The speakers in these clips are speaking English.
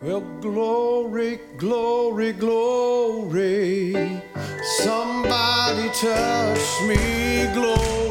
Well, glory, glory, glory. Somebody touch me, glory,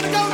Let's go.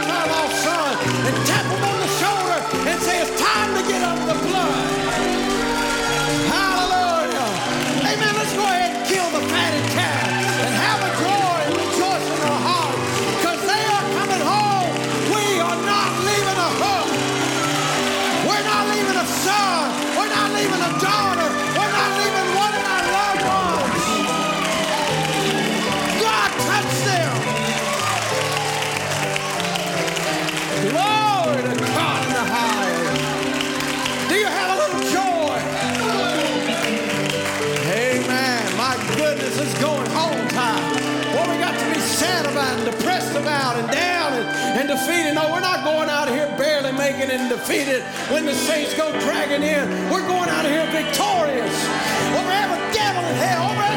defeated. When the saints go dragging in, we're going out of here victorious over every devil in hell, over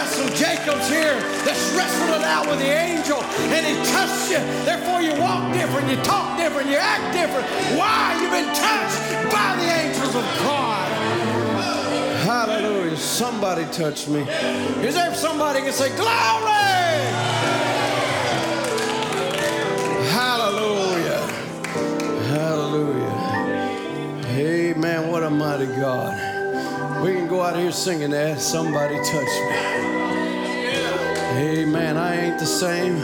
got some Jacobs here that's wrestled it out with the angel and he touched you. Therefore, you walk different, you talk different, you act different. Why? You've been touched by the angels of God. Hallelujah. Somebody touched me. Is there somebody can say, Glory! Hallelujah. Hallelujah. Amen. What a mighty God. We can go out here singing that. Somebody touched me. Amen. I ain't the same.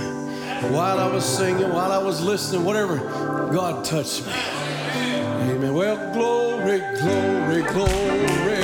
While I was singing, while I was listening, whatever, God touched me. Amen. Well, glory, glory, glory.